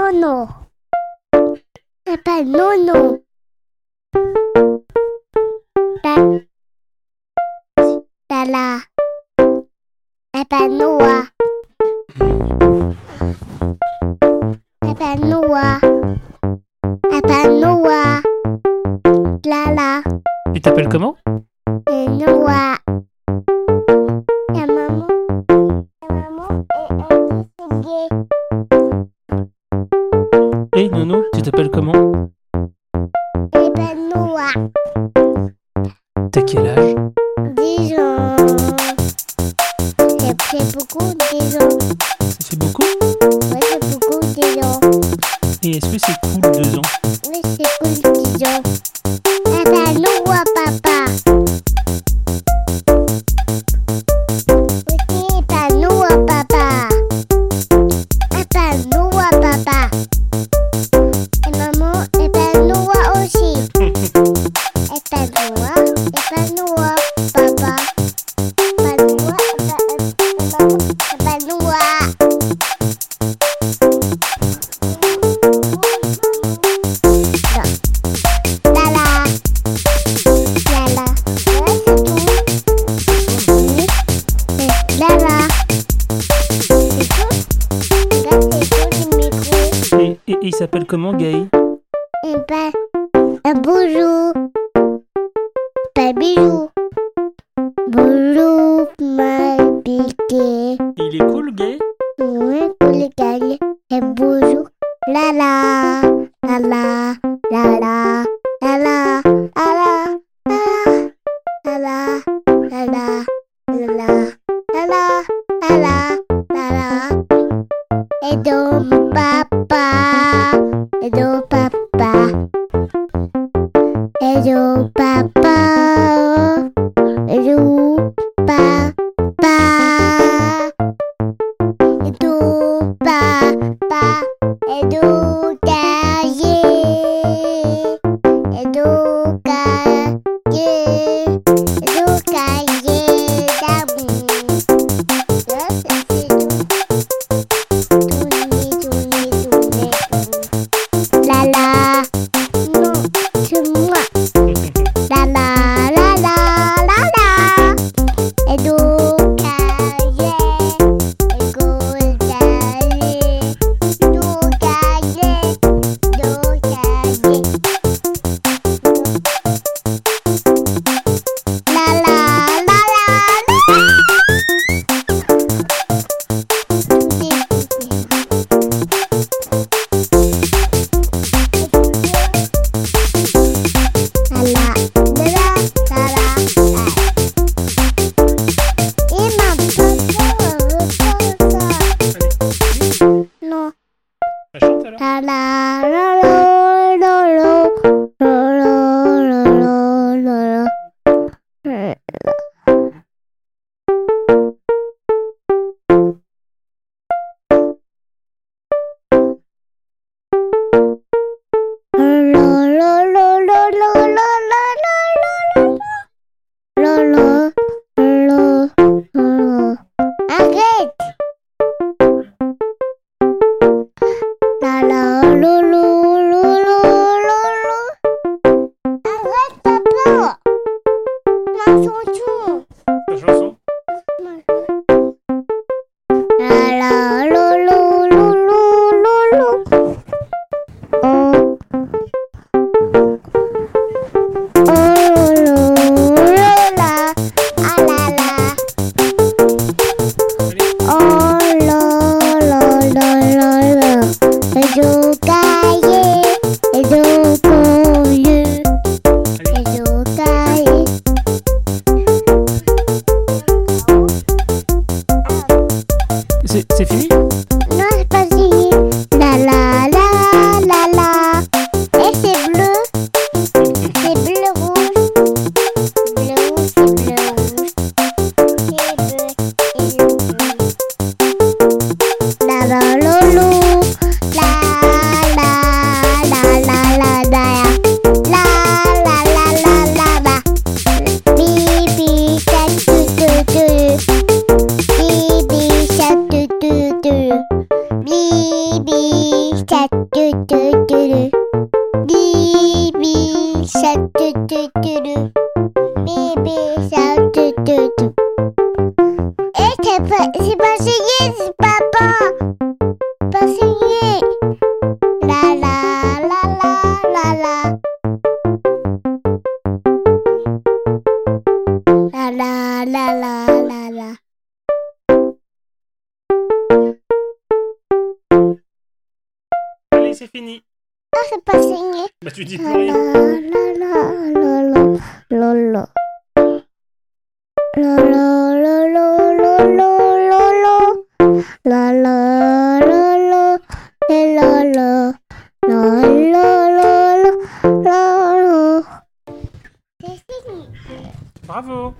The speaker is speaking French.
Nono. Papa Nono. Papa Noah. T'as quel âge 10 ans. Ça fait beaucoup, 10 ans. Ça fait beaucoup Ouais, ça fait beaucoup, 10 ans. Et est-ce que c'est cool s'appelle comment, Gaï Eh ben, un bonjour. Pas bijou. Bonjour, ma piqué. Il est cool, Gaï Oui, cool, Gaï. Et bonjour, la la. Hello, papá. Hello, papá. So, soju. Pas, c'est pas signé, c'est papa. Pas signé. La la la la la la. La la la la la la. Allez, c'est fini. Ah, c'est pas signé. Bah, tu dis La plus la rien. la la la la la la. La la la la 啦啦啦啦，嘿啦啦，啦啦啦啦啦啦。谢谢你。Bravo。